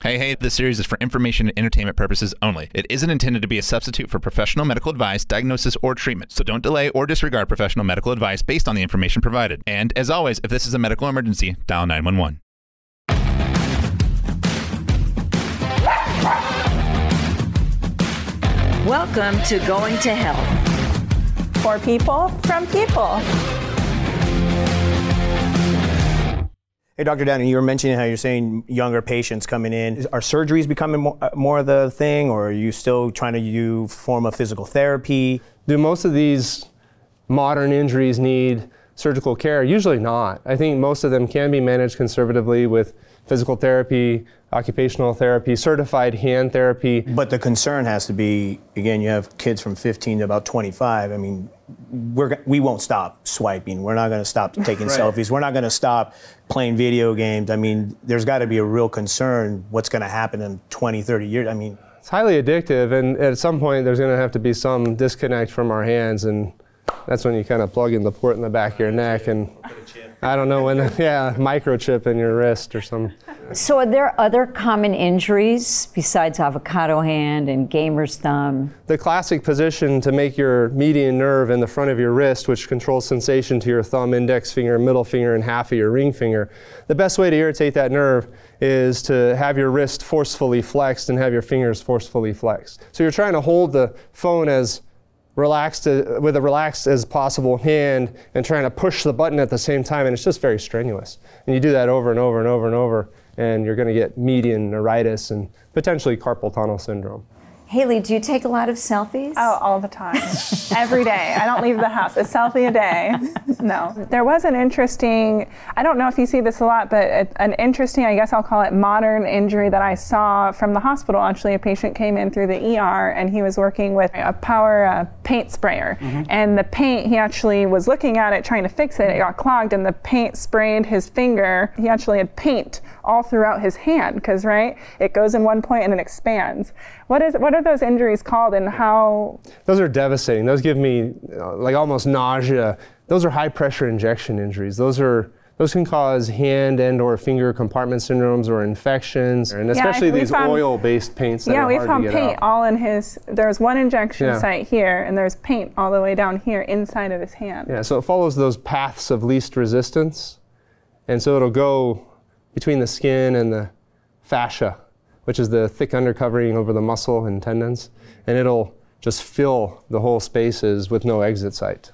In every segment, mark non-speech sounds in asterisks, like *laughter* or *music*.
Hey, hey, this series is for information and entertainment purposes only. It isn't intended to be a substitute for professional medical advice, diagnosis, or treatment, so don't delay or disregard professional medical advice based on the information provided. And as always, if this is a medical emergency, dial 911. Welcome to Going to Health. For people, from people. Hey, Dr. Downing, you were mentioning how you're saying younger patients coming in. Are surgeries becoming more, uh, more of the thing, or are you still trying to use form of physical therapy? Do most of these modern injuries need surgical care? Usually not. I think most of them can be managed conservatively with physical therapy, occupational therapy, certified hand therapy. But the concern has to be again, you have kids from 15 to about 25. I mean, we're, we won't stop swiping. We're not going to stop *laughs* taking right. selfies. We're not going to stop playing video games. I mean, there's got to be a real concern what's going to happen in 20, 30 years. I mean, it's highly addictive, and at some point, there's going to have to be some disconnect from our hands, and that's when you kind of plug in the port in the back of your neck and I don't know when, *laughs* yeah, microchip in your wrist or some. *laughs* So, are there other common injuries besides avocado hand and gamer's thumb? The classic position to make your median nerve in the front of your wrist, which controls sensation to your thumb, index finger, middle finger, and half of your ring finger. The best way to irritate that nerve is to have your wrist forcefully flexed and have your fingers forcefully flexed. So, you're trying to hold the phone as relaxed uh, with a relaxed as possible hand and trying to push the button at the same time and it's just very strenuous and you do that over and over and over and over and you're going to get median neuritis and potentially carpal tunnel syndrome Haley, do you take a lot of selfies? Oh, all the time. *laughs* Every day. I don't leave the house. A selfie a day. No. There was an interesting, I don't know if you see this a lot, but an interesting, I guess I'll call it modern injury that I saw from the hospital. Actually, a patient came in through the ER and he was working with a power uh, paint sprayer. Mm-hmm. And the paint, he actually was looking at it, trying to fix it. It got clogged and the paint sprayed his finger. He actually had paint all throughout his hand because, right, it goes in one point and it expands. What is what are those injuries called, and how? Those are devastating. Those give me uh, like almost nausea. Those are high pressure injection injuries. Those are those can cause hand and or finger compartment syndromes or infections, and especially yeah, these found, oil-based paints that yeah, are we found paint out. all in his. There's one injection yeah. site here, and there's paint all the way down here inside of his hand. Yeah, so it follows those paths of least resistance, and so it'll go between the skin and the fascia which is the thick undercovering over the muscle and tendons, and it'll just fill the whole spaces with no exit site.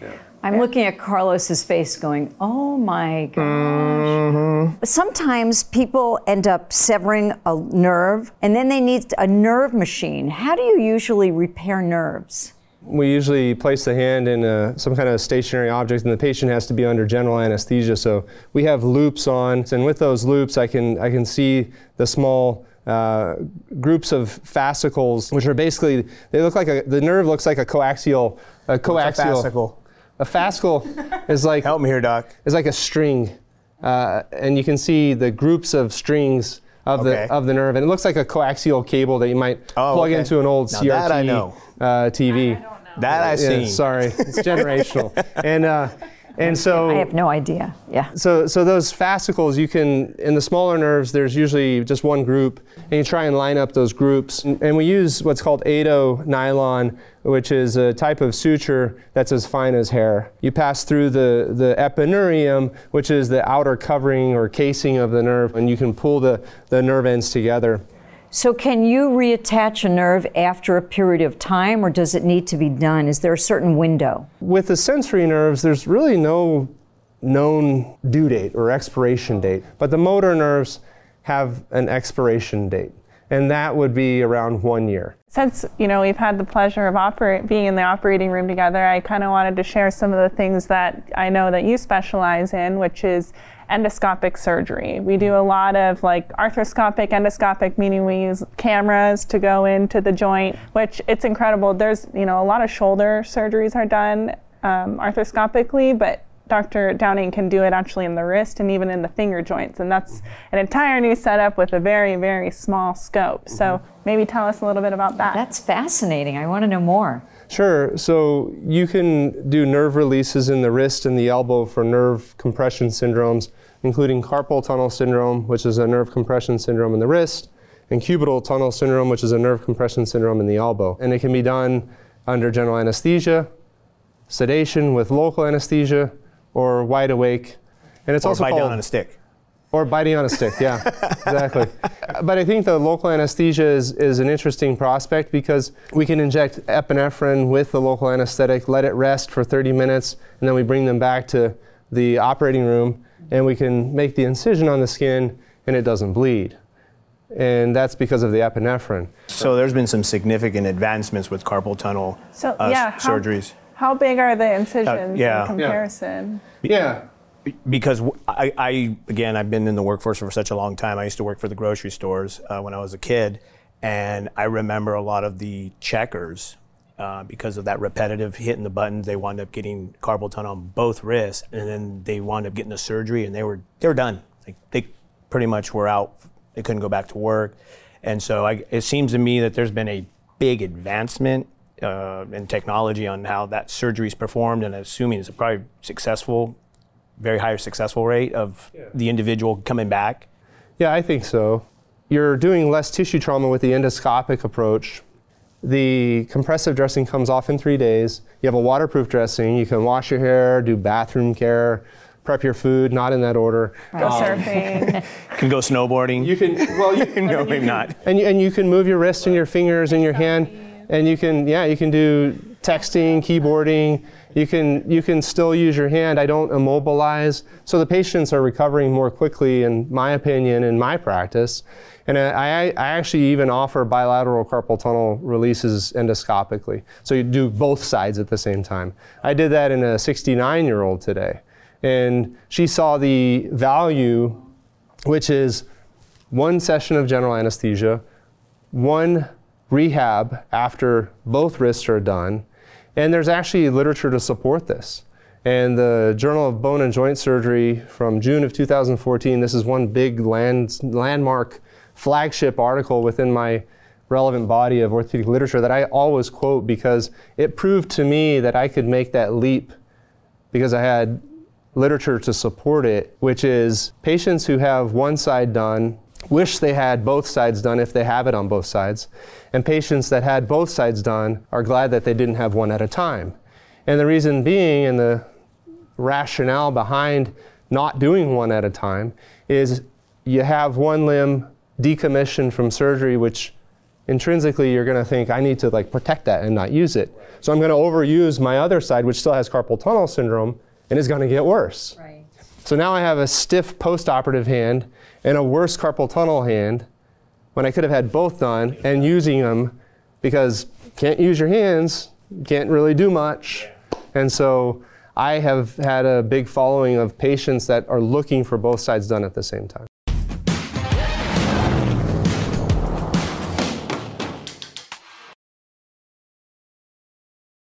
Yeah. I'm looking at Carlos's face going, oh my gosh. Mm-hmm. Sometimes people end up severing a nerve and then they need a nerve machine. How do you usually repair nerves? We usually place the hand in a, some kind of stationary object, and the patient has to be under general anesthesia. So we have loupes on, and with those loupes, I can I can see the small uh, groups of fascicles, which are basically they look like a the nerve looks like a coaxial a coaxial. A fascicle? A fascicle *laughs* is like help me here, doc. Is like a string, uh, and you can see the groups of strings of okay. the of the nerve, and it looks like a coaxial cable that you might oh, plug okay. into an old now CRT that I know. Uh, TV. I that I've yeah, seen. Sorry, it's generational, *laughs* and uh, and so I have no idea. Yeah. So so those fascicles you can in the smaller nerves there's usually just one group and you try and line up those groups and, and we use what's called 8-0 nylon which is a type of suture that's as fine as hair. You pass through the the epineurium which is the outer covering or casing of the nerve and you can pull the the nerve ends together. So, can you reattach a nerve after a period of time, or does it need to be done? Is there a certain window? With the sensory nerves, there's really no known due date or expiration date, but the motor nerves have an expiration date, and that would be around one year. Since you know we've had the pleasure of operate, being in the operating room together, I kind of wanted to share some of the things that I know that you specialize in, which is endoscopic surgery. We do a lot of like arthroscopic, endoscopic, meaning we use cameras to go into the joint, which it's incredible. There's, you know, a lot of shoulder surgeries are done um, arthroscopically, but Dr. Downing can do it actually in the wrist and even in the finger joints. And that's an entire new setup with a very, very small scope. So maybe tell us a little bit about that. That's fascinating. I want to know more. Sure. So you can do nerve releases in the wrist and the elbow for nerve compression syndromes. including carpal tunnel syndrome, which is a nerve compression syndrome in the wrist, and cubital tunnel syndrome, which is a nerve compression syndrome in the elbow. And it can be done under general anesthesia, sedation with local anesthesia, or wide awake. And it's Or also bite called down on a stick. Or biting on a stick, yeah, *laughs* exactly. But I think the local anesthesia is, is an interesting prospect because we can inject epinephrine with the local anesthetic, let it rest for 30 minutes, and then we bring them back to the operating room and we can make the incision on the skin and it doesn't bleed. And that's because of the epinephrine. So there's been some significant advancements with carpal tunnel So uh, yeah, s- how- surgeries. How big are the incisions yeah. in comparison? Yeah. Because I, I- again I've been in the workforce for such a long time. I used to work for the grocery stores uh, when I was a kid, and I remember a lot of the checkers uh, because of that repetitive hitting the buttons. They wound up getting carpal tunnel on both wrists, and then they wound up getting the surgery, and they were they were done. Like they pretty much were out. They couldn't go back to work, and so I, it seems to me that there's been a big advancement uh, in technology on how that surgery is performed, and assuming it's probably successful very high successful rate of the individual coming back. Yeah, I think so. You're doing less tissue trauma with the endoscopic approach. The compressive dressing comes off in three days. You have a waterproof dressing. You can wash your hair, do bathroom care, prep your food, not in that order. Go um, surfing. *laughs* Can go snowboarding. You can, well, you, *laughs* no, maybe not. and you, and you can move your wrist and your fingers and your hand, and you can, yeah, you can do texting, keyboarding. You can, you can still use your hand. I don't immobilize. So the patients are recovering more quickly, in my opinion, in my practice. And I, I actually even offer bilateral carpal tunnel releases endoscopically. So you do both sides at the same time. I did that in a 69 year old today. And she saw the value, which is one session of general anesthesia, one rehab after both wrists are done, and there's actually literature to support this. And the Journal of Bone and Joint Surgery from June of 2014, this is one big land, landmark flagship article within my relevant body of orthopedic literature that I always quote because it proved to me that I could make that leap because I had literature to support it, which is patients who have one side done wish they had both sides done if they have it on both sides, and patients that had both sides done are glad that they didn't have one at a time. And the reason being, and the rationale behind not doing one at a time, is you have one limb decommissioned from surgery, which intrinsically you're going to think I need to like protect that and not use it. So I'm going to overuse my other side, which still has carpal tunnel syndrome, and is going to get worse. Right. So now I have a stiff postoperative hand and a worse carpal tunnel hand when I could have had both done and using them because can't use your hands, can't really do much. And so I have had a big following of patients that are looking for both sides done at the same time.